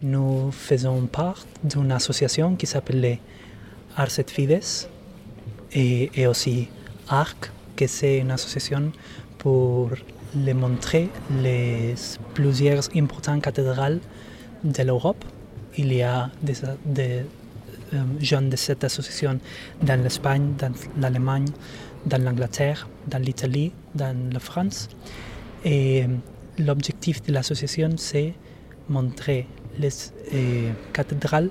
Nous faisons part d'une association qui s'appelle les Ars et Fides et, aussi ARC, que c'est une association pour les montrer les plusieurs importantes cathédrales de l'Europe. Il y a des, des euh, jeunes de cette association dans l'Espagne, dans l'Allemagne, dans l'Angleterre, dans l'Italie, dans la France. Et l'objectif de l'association, c'est montrer les euh, cathédrales,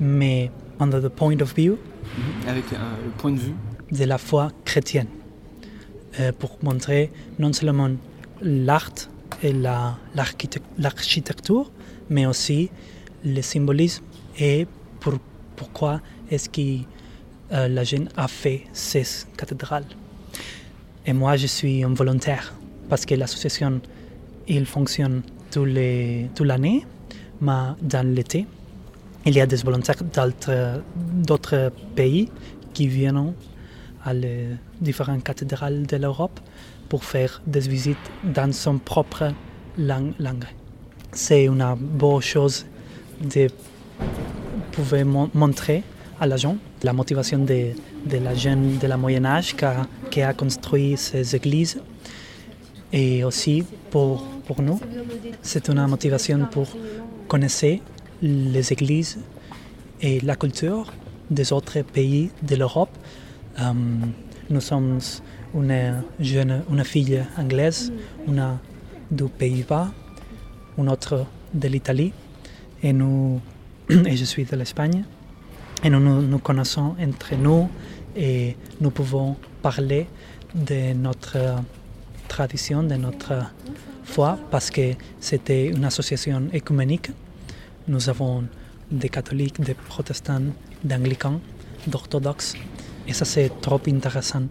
mais under the point of view Avec euh, le point de vue. de la foi chrétienne, euh, pour montrer non seulement l'art et la- l'architect- l'architecture, mais aussi le symbolisme et pour- pourquoi est-ce que euh, la jeune a fait ces cathédrales. Et moi, je suis un volontaire parce que l'association, il fonctionne tous les- toute l'année, mais dans l'été, il y a des volontaires d'autres- pays qui viennent à les différentes cathédrales de l'Europe pour faire des visites dans son propre lang- langue. C'est une bonne chose de pouvoir mon- montrer à la gens la motivation de, de la jeune de la Moyen Âge qui a, qui a construit ces églises et aussi pour, pour nous, c'est une motivation pour connaître les églises et la culture des autres pays de l'Europe. Euh, nous sommes une jeune, une fille anglaise, une du Pays-Bas, une autre de l'Italie et, nous, et je suis de l'Espagne. Et nous nous connaissons entre nous et nous pouvons parler de notre tradition, de notre parce que c'était une association écuménique. Nous avons des catholiques, des protestants, d'anglicans, d'orthodoxes, et ça c'est trop intéressant.